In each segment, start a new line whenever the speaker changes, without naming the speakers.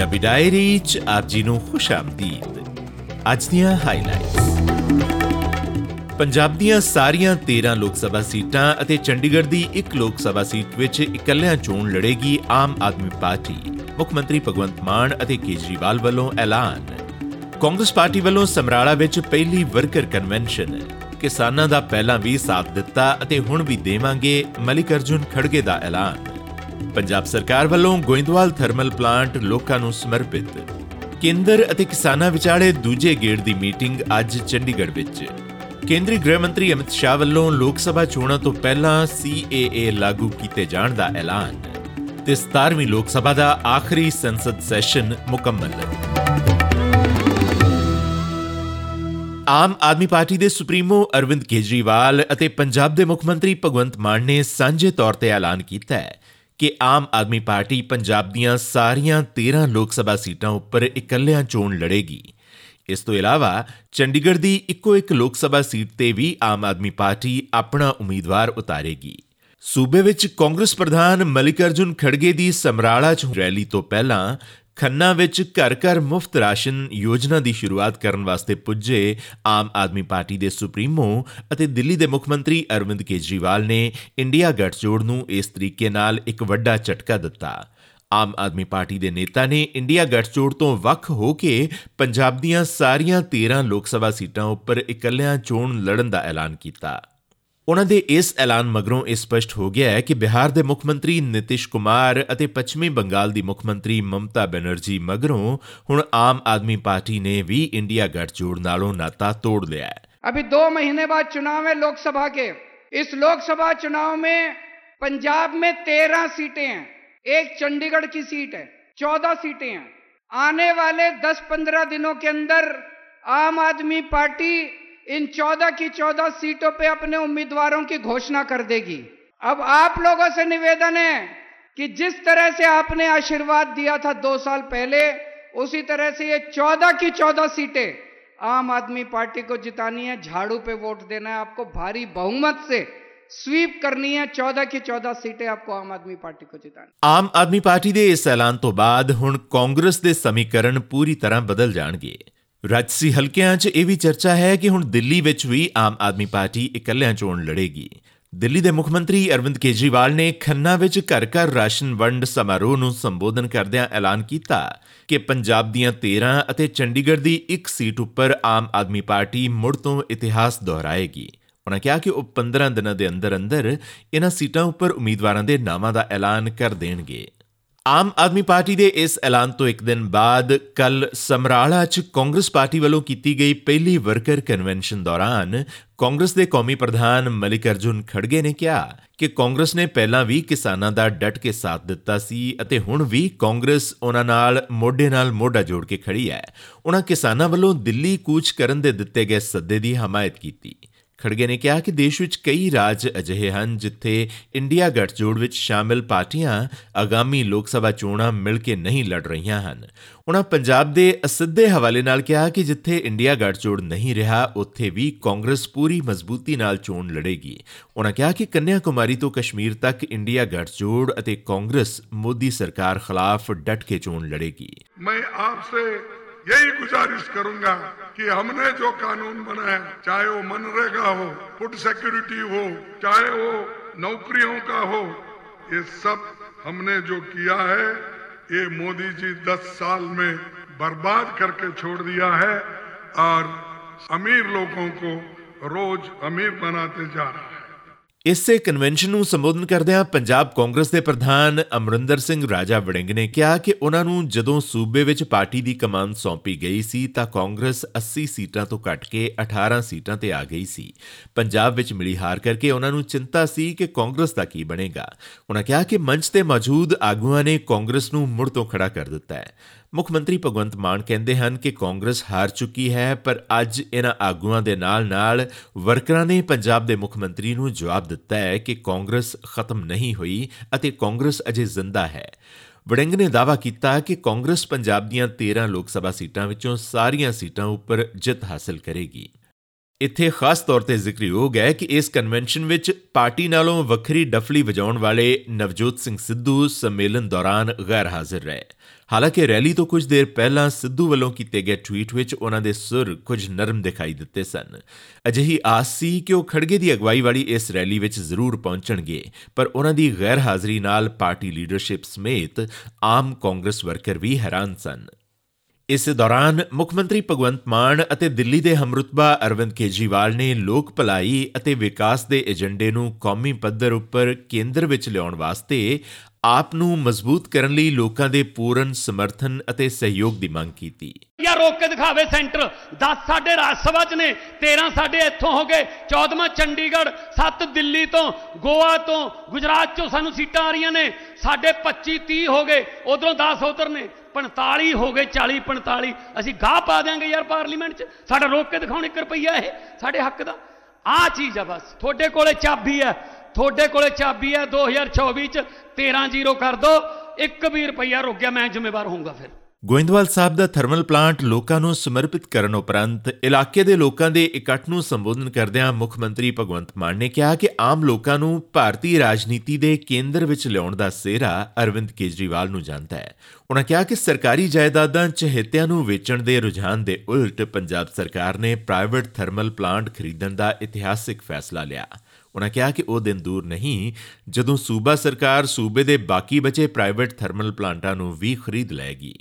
Punjabi diary ਚ ਆਪ ਜੀ ਨੂੰ ਖੁਸ਼ ਆਮਦੀਦ। ਅੱਜ ਦੀਆਂ ਹਾਈਲਾਈਟਸ ਪੰਜਾਬ ਦੀਆਂ ਸਾਰੀਆਂ 13 ਲੋਕ ਸਭਾ ਸੀਟਾਂ ਅਤੇ ਚੰਡੀਗੜ੍ਹ ਦੀ ਇੱਕ ਲੋਕ ਸਭਾ ਸੀਟ ਵਿੱਚ ਇਕੱਲਿਆਂ ਚੋਣ ਲੜੇਗੀ ਆਮ ਆਦਮੀ ਪਾਰਟੀ, ਮੁੱਖ ਮੰਤਰੀ ਭਗਵੰਤ ਮਾਨ ਅਤੇ ਕੇਜਰੀਵਾਲ ਵੱਲੋਂ ਐਲਾਨ। ਕਾਂਗਰਸ ਪਾਰਟੀ ਵੱਲੋਂ ਸਮਰਾਲਾ ਵਿੱਚ ਪਹਿਲੀ ਵਰਕਰ ਕਨਵੈਨਸ਼ਨ ਕਿਸਾਨਾਂ ਦਾ ਪਹਿਲਾਂ ਵੀ ਸਾਥ ਦਿੱਤਾ ਅਤੇ ਹੁਣ ਵੀ ਦੇਵਾਂਗੇ ਮਲਿਕ ਅਰਜੁਨ ਖੜਗੇ ਦਾ ਐਲਾਨ। ਪੰਜਾਬ ਸਰਕਾਰ ਵੱਲੋਂ ਗੋਇੰਦਵਾਲ ਥਰਮਲ ਪਲਾਂਟ ਲੋਕਾਂ ਨੂੰ ਸਮਰਪਿਤ। ਕੇਂਦਰ ਅਤੇ ਕਿਸਾਨਾਂ ਵਿਚਾਲੇ ਦੂਜੇ ਗੇੜ ਦੀ ਮੀਟਿੰਗ ਅੱਜ ਚੰਡੀਗੜ੍ਹ ਵਿੱਚ। ਕੇਂਦਰੀ ਗ੍ਰਹਿ ਮੰਤਰੀ ਅਮਿਤ ਸ਼ਾਹ ਵੱਲੋਂ ਲੋਕ ਸਭਾ ਚੋਣਾਂ ਤੋਂ ਪਹਿਲਾਂ CAA ਲਾਗੂ ਕੀਤੇ ਜਾਣ ਦਾ ਐਲਾਨ ਤੇ 17ਵੀਂ ਲੋਕ ਸਭਾ ਦਾ ਆਖਰੀ ਸੰਸਦ ਸੈਸ਼ਨ ਮੁਕੰਮਲ। ਆਮ ਆਦਮੀ ਪਾਰਟੀ ਦੇ ਸੁਪਰੀਮੋ ਅਰਵਿੰਦ ਕੇਜਰੀਵਾਲ ਅਤੇ ਪੰਜਾਬ ਦੇ ਮੁੱਖ ਮੰਤਰੀ ਭਗਵੰਤ ਮਾਨ ਨੇ ਸਾਂਝੇ ਤੌਰ ਤੇ ਐਲਾਨ ਕੀਤਾ ਹੈ। ਕਿ ਆਮ ਆਦਮੀ ਪਾਰਟੀ ਪੰਜਾਬ ਦੀਆਂ ਸਾਰੀਆਂ 13 ਲੋਕ ਸਭਾ ਸੀਟਾਂ ਉੱਪਰ ਇਕੱਲਿਆਂ ਚੋਣ ਲੜੇਗੀ। ਇਸ ਤੋਂ ਇਲਾਵਾ ਚੰਡੀਗੜ੍ਹ ਦੀ ਇੱਕੋ ਇੱਕ ਲੋਕ ਸਭਾ ਸੀਟ ਤੇ ਵੀ ਆਮ ਆਦਮੀ ਪਾਰਟੀ ਆਪਣਾ ਉਮੀਦਵਾਰ ਉਤਾਰੇਗੀ। ਸੂਬੇ ਵਿੱਚ ਕਾਂਗਰਸ ਪ੍ਰਧਾਨ ਮਲਿਕ ਅਰਜੁਨ ਖੜਗੇ ਦੀ ਸਮਰਾਲਾ ਚ ਰੈਲੀ ਤੋਂ ਪਹਿਲਾਂ ਖੰਨਾ ਵਿੱਚ ਘਰ ਘਰ ਮੁਫਤ ਰਾਸ਼ਨ ਯੋਜਨਾ ਦੀ ਸ਼ੁਰੂਆਤ ਕਰਨ ਵਾਸਤੇ ਪੁੱਜੇ ਆਮ ਆਦਮੀ ਪਾਰਟੀ ਦੇ ਸੁਪਰੀਮੋ ਅਤੇ ਦਿੱਲੀ ਦੇ ਮੁੱਖ ਮੰਤਰੀ ਅਰਵਿੰਦ ਕੇਜਰੀਵਾਲ ਨੇ ਇੰਡੀਆ ਗੱਠਜੋੜ ਨੂੰ ਇਸ ਤਰੀਕੇ ਨਾਲ ਇੱਕ ਵੱਡਾ ਝਟਕਾ ਦਿੱਤਾ। ਆਮ ਆਦਮੀ ਪਾਰਟੀ ਦੇ ਨੇਤਾ ਨੇ ਇੰਡੀਆ ਗੱਠਜੋੜ ਤੋਂ ਵੱਖ ਹੋ ਕੇ ਪੰਜਾਬ ਦੀਆਂ ਸਾਰੀਆਂ 13 ਲੋਕ ਸਭਾ ਸੀਟਾਂ ਉੱਪਰ ਇਕੱਲਿਆਂ ਚੋਣ ਲੜਨ ਦਾ ਐਲਾਨ ਕੀਤਾ। ਉਹਨਾਂ ਦੇ ਇਸ ਐਲਾਨ ਮਗਰੋਂ ਇਹ ਸਪਸ਼ਟ ਹੋ ਗਿਆ ਹੈ ਕਿ ਬਿਹਾਰ ਦੇ ਮੁੱਖ ਮੰਤਰੀ ਨਿਤਿਸ਼ ਕੁਮਾਰ ਅਤੇ ਪੱਛਮੀ ਬੰਗਾਲ ਦੀ ਮੁੱਖ ਮੰਤਰੀ ਮਮਤਾ ਬੈਨਰਜੀ ਮਗਰੋਂ ਹੁਣ ਆਮ ਆਦਮੀ ਪਾਰਟੀ ਨੇ ਵੀ ਇੰਡੀਆ ਗੱਠਜੋੜ ਨਾਲੋਂ ਨਾਤਾ ਤੋੜ ਲਿਆ ਹੈ
अभी दो महीने बाद चुनाव है लोकसभा के इस लोकसभा चुनाव में पंजाब में तेरह सीटें हैं एक चंडीगढ़ की सीट है चौदह सीटें हैं आने वाले दस पंद्रह दिनों के अंदर आम आदमी पार्टी इन चौदह की चौदह सीटों पे अपने उम्मीदवारों की घोषणा कर देगी अब आप लोगों से निवेदन है कि जिस तरह से आपने आशीर्वाद दिया था दो साल पहले उसी तरह से ये चौदह की चौदह सीटें आम आदमी पार्टी को जितानी है झाड़ू पे वोट देना है आपको भारी बहुमत से स्वीप करनी है चौदह की चौदह सीटें आपको आम आदमी पार्टी को जितानी
ਆਮ ਆਦਮੀ ਪਾਰਟੀ ਦੇ ਇਸ ਐਲਾਨ ਤੋਂ ਬਾਅਦ ਹੁਣ ਕਾਂਗਰਸ ਦੇ ਸਮੀਕਰਨ ਪੂਰੀ ਤਰ੍ਹਾਂ ਬਦਲ ਜਾਣਗੇ ਰਾਜਸੀ ਹਲਕਿਆਂ 'ਚ ਇਹ ਵੀ ਚਰਚਾ ਹੈ ਕਿ ਹੁਣ ਦਿੱਲੀ ਵਿੱਚ ਵੀ ਆਮ ਆਦਮੀ ਪਾਰਟੀ ਇਕੱਲਿਆਂ ਚੋਣ ਲੜੇਗੀ। ਦਿੱਲੀ ਦੇ ਮੁੱਖ ਮੰਤਰੀ ਅਰਵਿੰਦ ਕੇਜਰੀਵਾਲ ਨੇ ਖੰਨਾ ਵਿੱਚ ਘਰ ਘਰ ਰਾਸ਼ਨ ਵੰਡ ਸਮਾਰੋਹ ਨੂੰ ਸੰਬੋਧਨ ਕਰਦਿਆਂ ਐਲਾਨ ਕੀਤਾ ਕਿ ਪੰਜਾਬ ਦੀਆਂ 13 ਅਤੇ ਚੰਡੀਗੜ੍ਹ ਦੀ ਇੱਕ ਸੀਟ ਉੱਪਰ ਆਮ ਆਦਮੀ ਪਾਰਟੀ ਮੁੜ ਤੋਂ ਇਤਿਹਾਸ ਦੁਹਰਾਏਗੀ। ਉਹਨਾਂ ਕਿਹਾ ਕਿ ਉਹ 15 ਦਿਨਾਂ ਦੇ ਅੰਦਰ ਅੰਦਰ ਇਹਨਾਂ ਸੀਟਾਂ ਉੱਪਰ ਉਮੀਦਵਾਰਾਂ ਦੇ ਨਾਮਾਂ ਦਾ ਐਲਾਨ ਕਰ ਦੇਣਗੇ। ਆਮ ਆਦਮੀ ਪਾਰਟੀ ਦੇ ਇਸ ਐਲਾਨ ਤੋਂ ਇੱਕ ਦਿਨ ਬਾਅਦ ਕੱਲ ਸਮਰਾਲਾ 'ਚ ਕਾਂਗਰਸ ਪਾਰਟੀ ਵੱਲੋਂ ਕੀਤੀ ਗਈ ਪਹਿਲੀ ਵਰਕਰ ਕਨਵੈਨਸ਼ਨ ਦੌਰਾਨ ਕਾਂਗਰਸ ਦੇ ਕੌਮੀ ਪ੍ਰਧਾਨ ਮਲਿਕ ਅਰਜੁਨ ਖੜਗੇ ਨੇ ਕਿਹਾ ਕਿ ਕਾਂਗਰਸ ਨੇ ਪਹਿਲਾਂ ਵੀ ਕਿਸਾਨਾਂ ਦਾ ਡਟ ਕੇ ਸਾਥ ਦਿੱਤਾ ਸੀ ਅਤੇ ਹੁਣ ਵੀ ਕਾਂਗਰਸ ਉਹਨਾਂ ਨਾਲ ਮੋਢੇ ਨਾਲ ਮੋਢਾ ਜੋੜ ਕੇ ਖੜੀ ਹੈ। ਉਹਨਾਂ ਕਿਸਾਨਾਂ ਵੱਲੋਂ ਦਿੱਲੀ ਕੂਚ ਕਰਨ ਦੇ ਦਿੱਤੇ ਗਏ ਸੱਦੇ ਦੀ ਹਮਾਇਤ ਕੀਤੀ। ਖੜਗੇ ਨੇ ਕਿਹਾ ਕਿ ਦੇਸ਼ ਵਿੱਚ ਕਈ ਰਾਜ ਅਜਿਹੇ ਹਨ ਜਿੱਥੇ ਇੰਡੀਆ ਗੱਠਜੋੜ ਵਿੱਚ ਸ਼ਾਮਿਲ ਪਾਰਟੀਆਂ ਆਗਾਮੀ ਲੋਕ ਸਭਾ ਚੋਣਾਂ ਮਿਲ ਕੇ ਨਹੀਂ ਲੜ ਰਹੀਆਂ ਹਨ। ਉਹਨਾਂ ਪੰਜਾਬ ਦੇ ਅਸਿੱਧੇ ਹਵਾਲੇ ਨਾਲ ਕਿਹਾ ਕਿ ਜਿੱਥੇ ਇੰਡੀਆ ਗੱਠਜੋੜ ਨਹੀਂ ਰਿਹਾ, ਉੱਥੇ ਵੀ ਕਾਂਗਰਸ ਪੂਰੀ ਮਜ਼ਬੂਤੀ ਨਾਲ ਚੋਣ ਲੜੇਗੀ। ਉਹਨਾਂ ਕਿਹਾ ਕਿ ਕੰਨਿਆ ਕੁਮਾਰੀ ਤੋਂ ਕਸ਼ਮੀਰ ਤੱਕ ਇੰਡੀਆ ਗੱਠਜੋੜ ਅਤੇ ਕਾਂਗਰਸ ਮੋਦੀ ਸਰਕਾਰ ਖਿਲਾਫ ਡਟ ਕੇ ਚੋਣ ਲੜੇਗੀ।
ਮੈਂ ਆਪ ਸੇ यही गुजारिश करूँगा कि हमने जो कानून बनाया, चाहे वो मनरेगा हो, फ़ूड सिक्योरिटी हो, चाहे वो नौकरियों का हो, ये सब हमने जो किया है, ये मोदी जी 10 साल में बर्बाद करके छोड़ दिया है, और अमीर लोगों को रोज अमीर बनाते जा रहा है।
ਇਸੇ ਕਨਵੈਨਸ਼ਨ ਨੂੰ ਸੰਬੋਧਨ ਕਰਦਿਆਂ ਪੰਜਾਬ ਕਾਂਗਰਸ ਦੇ ਪ੍ਰਧਾਨ ਅਮਰਿੰਦਰ ਸਿੰਘ ਰਾਜਾ ਵੜਿੰਗ ਨੇ ਕਿਹਾ ਕਿ ਉਹਨਾਂ ਨੂੰ ਜਦੋਂ ਸੂਬੇ ਵਿੱਚ ਪਾਰਟੀ ਦੀ ਕਮਾਨ ਸੌਂਪੀ ਗਈ ਸੀ ਤਾਂ ਕਾਂਗਰਸ 80 ਸੀਟਾਂ ਤੋਂ ਘਟ ਕੇ 18 ਸੀਟਾਂ ਤੇ ਆ ਗਈ ਸੀ। ਪੰਜਾਬ ਵਿੱਚ ਮਿਲੀ ਹਾਰ ਕਰਕੇ ਉਹਨਾਂ ਨੂੰ ਚਿੰਤਾ ਸੀ ਕਿ ਕਾਂਗਰਸ ਦਾ ਕੀ ਬਣੇਗਾ। ਉਹਨਾਂ ਕਿਹਾ ਕਿ ਮੰਚ ਤੇ ਮੌਜੂਦ ਆਗੂਆਂ ਨੇ ਕਾਂਗਰਸ ਨੂੰ ਮੁੜ ਤੋਂ ਖੜਾ ਕਰ ਦਿੱਤਾ ਹੈ। ਮੁੱਖ ਮੰਤਰੀ ਭਗਵੰਤ ਮਾਨ ਕਹਿੰਦੇ ਹਨ ਕਿ ਕਾਂਗਰਸ ਹਾਰ ਚੁੱਕੀ ਹੈ, ਪਰ ਅੱਜ ਇਹਨਾਂ ਆਗੂਆਂ ਦੇ ਨਾਲ-ਨਾਲ ਵਰਕਰਾਂ ਨੇ ਪੰਜਾਬ ਦੇ ਮੁੱਖ ਮੰਤਰੀ ਨੂੰ ਜਵਾਬ ਦਿੱਤਾ ਹੈ ਕਿ ਕਾਂਗਰਸ ਖਤਮ ਨਹੀਂ ਹੋਈ ਅਤੇ ਕਾਂਗਰਸ ਅਜੇ ਜ਼ਿੰਦਾ ਹੈ। ਵੜਿੰਗ ਨੇ ਦਾਅਵਾ ਕੀਤਾ ਕਿ ਕਾਂਗਰਸ ਪੰਜਾਬ ਦੀਆਂ 13 ਲੋਕ ਸਭਾ ਸੀਟਾਂ ਵਿੱਚੋਂ ਸਾਰੀਆਂ ਸੀਟਾਂ ਉੱਪਰ ਜਿੱਤ ਹਾਸਲ ਕਰੇਗੀ। ਇੱਥੇ ਖਾਸ ਤੌਰ ਤੇ ਜ਼ਿਕਰਯੋਗ ਹੈ ਕਿ ਇਸ ਕਨਵੈਨਸ਼ਨ ਵਿੱਚ ਪਾਰਟੀ ਨਾਲੋਂ ਵੱਖਰੀ ਡਫਲੀ ਵਜਾਉਣ ਵਾਲੇ ਨਵਜੋਤ ਸਿੰਘ ਸਿੱਧੂ ਸੰਮੇਲਨ ਦੌਰਾਨ ਗੈਰ ਹਾਜ਼ਰ ਰਹੇ। ਹਾਲਾਂਕਿ ਰੈਲੀ ਤੋਂ ਕੁਝ ਦੇਰ ਪਹਿਲਾਂ ਸਿੱਧੂ ਵੱਲੋਂ ਕੀਤੇ ਗਏ ਟਵੀਟ ਵਿੱਚ ਉਹਨਾਂ ਦੇ ਸੁਰ ਕੁਝ ਨਰਮ ਦਿਖਾਈ ਦਿੱਤੇ ਸਨ। ਅਜਿਹੀ ਆਸ ਸੀ ਕਿ ਉਹ ਖੜਗੇ ਦੀ ਅਗਵਾਈ ਵਾਲੀ ਇਸ ਰੈਲੀ ਵਿੱਚ ਜ਼ਰੂਰ ਪਹੁੰਚਣਗੇ, ਪਰ ਉਹਨਾਂ ਦੀ ਗੈਰ ਹਾਜ਼ਰੀ ਨਾਲ ਪਾਰਟੀ ਲੀਡਰਸ਼ਿਪ ਸਮੇਤ ਆਮ ਕਾਂਗਰਸ ਵਰਕਰ ਵੀ ਹੈਰਾਨ ਸਨ। ਇਸ ਦੌਰਾਨ ਮੁੱਖ ਮੰਤਰੀ ਭਗਵੰਤ ਮਾਨ ਅਤੇ ਦਿੱਲੀ ਦੇ ਹਮਰੁਤਬਾ ਅਰਵਿੰਦ ਕੇਜੀਵਾਲ ਨੇ ਲੋਕ ਭਲਾਈ ਅਤੇ ਵਿਕਾਸ ਦੇ ਏਜੰਡੇ ਨੂੰ ਕੌਮੀ ਪੱਧਰ ਉੱਪਰ ਕੇਂਦਰ ਵਿੱਚ ਲਿਆਉਣ ਵਾਸਤੇ ਆਪ ਨੂੰ ਮਜ਼ਬੂਤ ਕਰਨ ਲਈ ਲੋਕਾਂ ਦੇ ਪੂਰਨ ਸਮਰਥਨ ਅਤੇ ਸਹਿਯੋਗ ਦੀ ਮੰਗ ਕੀਤੀ।
ਯਾ ਰੋਕ ਕੇ ਦਿਖਾਵੇ ਸੈਂਟਰ। 10 ਸਾਡੇ ਰਾਜ ਸਭਾ ਚ ਨੇ 13 ਸਾਡੇ ਇੱਥੋਂ ਹੋ ਗਏ। 14ਵਾਂ ਚੰਡੀਗੜ੍ਹ 7 ਦਿੱਲੀ ਤੋਂ, ਗੋਆ ਤੋਂ, ਗੁਜਰਾਤ ਚੋਂ ਸਾਨੂੰ ਸੀਟਾਂ ਆ ਰਹੀਆਂ ਨੇ। ਸਾਡੇ 25 30 ਹੋ ਗਏ, ਉਧਰੋਂ 10 ਉਧਰ ਨੇ। 45 ਹੋ ਗਏ 40 45 ਅਸੀਂ ਗਾਹ ਪਾ ਦਿਆਂਗੇ ਯਾਰ ਪਾਰਲੀਮੈਂਟ 'ਚ। ਸਾਡਾ ਰੋਕ ਕੇ ਦਿਖਾਉਣ 1 ਰੁਪਈਆ ਇਹ, ਸਾਡੇ ਹੱਕ ਦਾ। ਆ ਚੀਜ਼ ਆ ਬਸ। ਤੁਹਾਡੇ ਕੋਲੇ ਚਾਬੀ ਹੈ ਤੁਹਾਡੇ ਕੋਲੇ ਚਾਬੀ ਹੈ 2024 ਚ 13 ਜ਼ੀਰੋ ਕਰ ਦੋ 1 ਵੀ ਰੁਪਈਆ ਰੁਕ ਗਿਆ, ਮੈਂ ਜ਼ਿੰਮੇਵਾਰ ਹੋਊਂਗਾ ਫਿਰ।
ਗੋਇੰਦਵਾਲ ਸਾਹਿਬ ਦਾ ਥਰਮਲ ਪਲਾਂਟ ਲੋਕਾਂ ਨੂੰ ਸਮਰਪਿਤ ਕਰਨ ਉਪਰੰਤ ਇਲਾਕੇ ਦੇ ਲੋਕਾਂ ਦੇ ਇਕੱਠ ਨੂੰ ਸੰਬੋਧਨ ਕਰਦਿਆਂ ਮੁੱਖ ਮੰਤਰੀ ਭਗਵੰਤ ਮਾਨ ਨੇ ਕਿਹਾ ਕਿ ਆਮ ਲੋਕਾਂ ਨੂੰ ਭਾਰਤੀ ਰਾਜਨੀਤੀ ਦੇ ਕੇਂਦਰ ਵਿੱਚ ਲਿਆਉਣ ਦਾ ਸਿਹਰਾ ਅਰਵਿੰਦ ਕੇਜਰੀਵਾਲ ਨੂੰ ਜਾਂਦਾ ਹੈ। ਉਹਨਾਂ ਕਿਹਾ ਕਿ ਸਰਕਾਰੀ ਜਾਇਦਾਦਾਂ ਚਹੇਤਿਆਂ ਨੂੰ ਵੇਚਣ ਦੇ ਰੁਝਾਨ ਦੇ ਉਲਟ ਪੰਜਾਬ ਸਰਕਾਰ ਨੇ ਪ੍ਰਾਈਵੇਟ ਥਰਮਲ ਪਲਾਂਟ ਖਰੀਦਣ ਦਾ ਇਤਿਹਾਸਿਕ ਫੈਸਲਾ ਲਿਆ। ਉਹਨਾਂ ਕਿਹਾ ਕਿ ਉਹ ਦਿਨ ਦੂਰ ਨਹੀਂ, ਜਦੋਂ ਸੂਬਾ ਸਰਕਾਰ ਸੂਬੇ ਦੇ ਬਾਕੀ ਬਚੇ ਪ੍ਰਾਈਵੇਟ ਥਰਮਲ ਪਲਾਂਟਾਂ ਨੂੰ ਵੀ ਖਰੀਦ ਲਏਗੀ।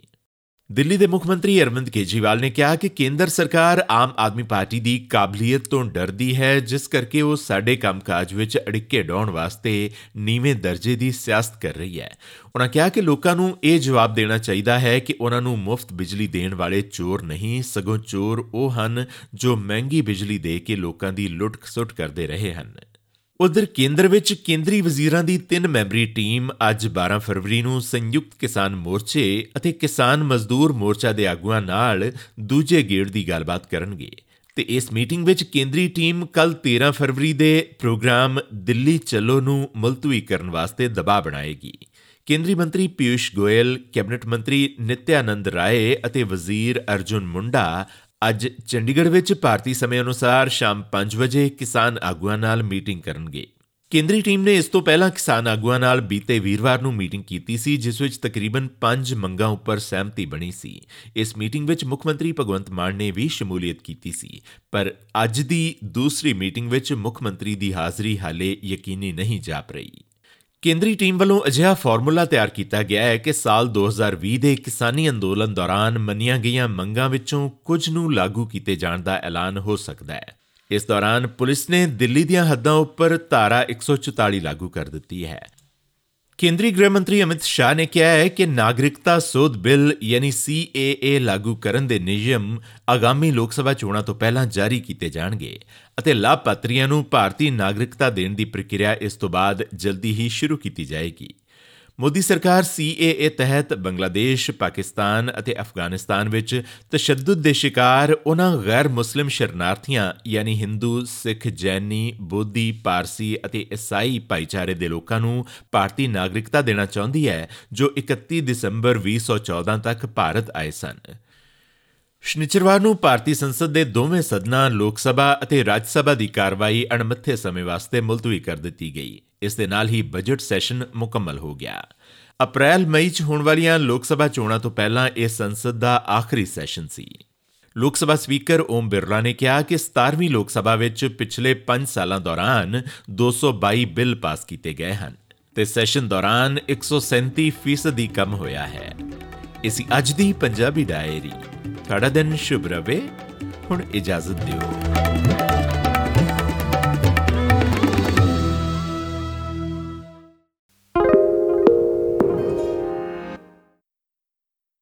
ਦਿੱਲੀ ਦੇ ਮੁੱਖ ਮੰਤਰੀ ਅਰਵਿੰਦ ਕੇਜਰੀਵਾਲ ਨੇ ਕਿਹਾ ਕਿ ਕੇਂਦਰ ਸਰਕਾਰ ਆਮ ਆਦਮੀ ਪਾਰਟੀ ਦੀ ਕਾਬਲੀਅਤ ਤੋਂ ਡਰਦੀ ਹੈ, ਜਿਸ ਕਰਕੇ ਉਹ ਸਾਡੇ ਕੰਮਕਾਜ ਵਿੱਚ ਅੜਿੱਕੇ ਡਾਉਣ ਵਾਸਤੇ ਨੀਵੇਂ ਦਰਜੇ ਦੀ ਸਿਆਸਤ ਕਰ ਰਹੀ ਹੈ। ਉਹਨਾਂ ਕਿਹਾ ਕਿ ਲੋਕਾਂ ਨੂੰ ਇਹ ਜਵਾਬ ਦੇਣਾ ਚਾਹੀਦਾ ਹੈ ਕਿ ਉਹਨਾਂ ਨੂੰ ਮੁਫਤ ਬਿਜਲੀ ਦੇਣ ਵਾਲੇ ਚੋਰ ਨਹੀਂ, ਸਗੋਂ ਚੋਰ ਉਹ ਹਨ ਜੋ ਮਹਿੰਗੀ ਬਿਜਲੀ ਦੇ ਕੇ ਲੋਕਾਂ ਦੀ ਲੁੱਟ-ਖਸੁੱਟ ਕਰਦੇ ਰਹੇ ਹਨ। ਉਧਰ ਕੇਂਦਰ ਵਿੱਚ ਕੇਂਦਰੀ ਵਜ਼ੀਰਾਂ ਦੀ ਤਿੰਨ ਮੈਂਬਰੀ ਟੀਮ ਅੱਜ 12 ਫਰਵਰੀ ਨੂੰ ਸੰਯੁਕਤ ਕਿਸਾਨ ਮੋਰਚੇ ਅਤੇ ਕਿਸਾਨ ਮਜ਼ਦੂਰ ਮੋਰਚਾ ਦੇ ਆਗੂਆਂ ਨਾਲ ਦੂਜੇ ਗੇੜ ਦੀ ਗੱਲਬਾਤ ਕਰਨਗੇ। ਤੇ ਇਸ ਮੀਟਿੰਗ ਵਿੱਚ ਕੇਂਦਰੀ ਟੀਮ ਕੱਲ 13 ਫਰਵਰੀ ਦੇ ਪ੍ਰੋਗਰਾਮ ਦਿੱਲੀ ਚੱਲੋ ਨੂੰ ਮੁਲਤਵੀ ਕਰਨ ਵਾਸਤੇ ਦਬਾਅ ਬਣਾਏਗੀ। ਕੇਂਦਰੀ ਮੰਤਰੀ ਪਿਊਸ਼ ਗੋਇਲ, ਕੈਬਨਿਟ ਮੰਤਰੀ ਨਿਤਿਆਨੰਦ ਰਾਏ ਅਤੇ ਵਜ਼ੀਰ ਅਰਜੁਨ ਮੁੰਡਾ ਅੱਜ ਚੰਡੀਗੜ੍ਹ ਵਿੱਚ ਭਾਰਤੀ ਸਮੇਂ ਅਨੁਸਾਰ ਸ਼ਾਮ 5 ਵਜੇ ਕਿਸਾਨ ਆਗੂਆਂ ਨਾਲ ਮੀਟਿੰਗ ਕਰਨਗੇ। ਕੇਂਦਰੀ ਟੀਮ ਨੇ ਇਸ ਤੋਂ ਪਹਿਲਾਂ ਕਿਸਾਨ ਆਗੂਆਂ ਨਾਲ ਬੀਤੇ ਵੀਰਵਾਰ ਨੂੰ ਮੀਟਿੰਗ ਕੀਤੀ ਸੀ, ਜਿਸ ਵਿੱਚ ਤਕਰੀਬਨ 5 ਮੰਗਾਂ ਉੱਪਰ ਸਹਿਮਤੀ ਬਣੀ ਸੀ। ਇਸ ਮੀਟਿੰਗ ਵਿੱਚ ਮੁੱਖ ਮੰਤਰੀ ਭਗਵੰਤ ਮਾਨ ਨੇ ਵੀ ਸ਼ਮੂਲੀਅਤ ਕੀਤੀ ਸੀ। ਪਰ ਅੱਜ ਦੀ ਦੂਸਰੀ ਮੀਟਿੰਗ ਵਿੱਚ ਮੁੱਖ ਮੰਤਰੀ ਦੀ ਹਾਜ਼ਰੀ ਹਾਲੇ ਯਕੀਨੀ ਨਹੀਂ ਜਾਪ ਰਹੀ। ਕੇਂਦਰੀ ਟੀਮ ਵੱਲੋਂ ਅਜਿਹਾ ਫਾਰਮੂਲਾ ਤਿਆਰ ਕੀਤਾ ਗਿਆ ਹੈ ਕਿ ਸਾਲ 2020 ਦੇ ਕਿਸਾਨੀ ਅੰਦੋਲਨ ਦੌਰਾਨ ਮੰਨੀਆਂ ਗਈਆਂ ਮੰਗਾਂ ਵਿੱਚੋਂ ਕੁਝ ਨੂੰ ਲਾਗੂ ਕੀਤੇ ਜਾਣ ਦਾ ਐਲਾਨ ਹੋ ਸਕਦਾ ਹੈ। ਇਸ ਦੌਰਾਨ ਪੁਲਿਸ ਨੇ ਦਿੱਲੀ ਦੀਆਂ ਹੱਦਾਂ ਉੱਪਰ ਧਾਰਾ 144 ਲਾਗੂ ਕਰ ਦਿੱਤੀ ਹੈ। ਕੇਂਦਰੀ ਗ੍ਰਹਿ ਮੰਤਰੀ ਅਮਿਤ ਸ਼ਾਹ ਨੇ ਕਿਹਾ ਹੈ ਕਿ ਨਾਗਰਿਕਤਾ ਸੋਧ ਬਿੱਲ, ਯਾਨੀ ਸੀਏਏ ਲਾਗੂ ਕਰਨ ਦੇ ਨਿਯਮ ਆਗਾਮੀ ਲੋਕ ਸਭਾ ਚੋਣਾਂ ਤੋਂ ਪਹਿਲਾਂ ਜਾਰੀ ਕੀਤੇ ਜਾਣਗੇ ਅਤੇ ਲਾਭਪਾਤਰੀਆਂ ਨੂੰ ਭਾਰਤੀ ਨਾਗਰਿਕਤਾ ਦੇਣ ਦੀ ਪ੍ਰਕਿਰਿਆ ਇਸ ਤੋਂ ਬਾਅਦ ਜਲਦੀ ਹੀ ਸ਼ੁਰੂ ਕੀਤੀ ਜਾਏਗੀ। ਮੋਦੀ ਸਰਕਾਰ ਸੀਏਏ ਤਹਿਤ ਬੰਗਲਾਦੇਸ਼, ਪਾਕਿਸਤਾਨ ਅਤੇ ਅਫਗਾਨਿਸਤਾਨ ਵਿੱਚ ਤਸ਼ੱਦਦ ਦੇ ਸ਼ਿਕਾਰ ਉਹਨਾਂ ਗੈਰ ਮੁਸਲਿਮ ਸ਼ਰਨਾਰਥੀਆਂ ਯਾਨੀ ਹਿੰਦੂ, ਸਿੱਖ, ਜੈਨੀ, ਬੋਧੀ, ਪਾਰਸੀ ਅਤੇ ਈਸਾਈ ਭਾਈਚਾਰੇ ਦੇ ਲੋਕਾਂ ਨੂੰ ਭਾਰਤੀ ਨਾਗਰਿਕਤਾ ਦੇਣਾ ਚਾਹੁੰਦੀ ਹੈ ਜੋ 31 ਦਸੰਬਰ 2014 ਤੱਕ ਭਾਰਤ ਆਏ ਸਨ। ਸ਼ਨੀਚਰਵਾਰ ਨੂੰ ਭਾਰਤੀ ਸੰਸਦ ਦੇ ਦੋਵੇਂ ਸਦਨਾਂ ਲੋਕ ਸਭਾ ਅਤੇ ਰਾਜ ਸਭਾ ਦੀ ਕਾਰਵਾਈ ਅਣਮਿੱਥੇ ਸਮੇਂ ਵਾਸਤੇ ਮੁਲਤਵੀ ਕਰ ਦਿੱਤੀ ਗਈ। ਇਸ ਦੇ ਨਾਲ ਹੀ ਬਜਟ ਸੈਸ਼ਨ ਮੁਕੰਮਲ ਹੋ ਗਿਆ। ਅਪ੍ਰੈਲ, ਮਈ 'ਚ ਹੋਣ ਵਾਲੀਆਂ ਲੋਕ ਸਭਾ ਚੋਣਾਂ ਤੋਂ ਪਹਿਲਾਂ ਇਹ ਸੰਸਦ ਦਾ ਆਖਰੀ ਸੈਸ਼ਨ ਸੀ। ਲੋਕ ਸਭਾ ਸਪੀਕਰ ਓਮ ਬਿਰਲਾ ਨੇ ਕਿਹਾ ਕਿ 17ਵੀਂ ਲੋਕ ਸਭਾ ਵਿੱਚ ਪਿਛਲੇ 5 ਸਾਲਾਂ ਦੌਰਾਨ 222 ਬਿੱਲ ਪਾਸ ਕੀਤੇ ਗਏ ਹਨ ਤੇ ਸੈਸ਼ਨ ਦੌਰਾਨ 137% ਦੀ ਕਮ ਹੋਇਆ ਹੈ। ਇਸੀ ਅੱਜ ਦੀ ਪੰਜਾਬੀ ਡਾਇਰੀ। ਤੁਹਾਡਾ ਦਿਨ ਸ਼ੁਭ ਰਵੇ ਹੁਣ ਇਜਾਜ਼ਤ ਦਿਓ।